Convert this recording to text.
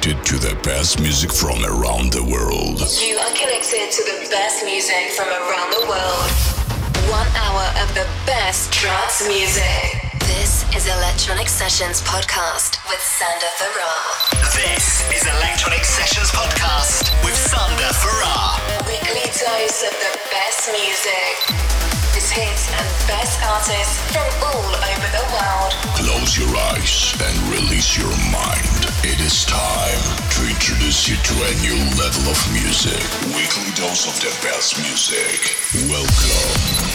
connected to the best music from around the world. You are connected to the best music from around the world. One hour of the best trance music. This is Electronic Sessions Podcast with Sander Ferrar. This is Electronic Sessions Podcast with Sander Ferrar. Weekly dose of the best music hits and best artists from all over the world. Close your eyes and release your mind. It is time to introduce you to a new level of music. Weekly dose of the best music. Welcome.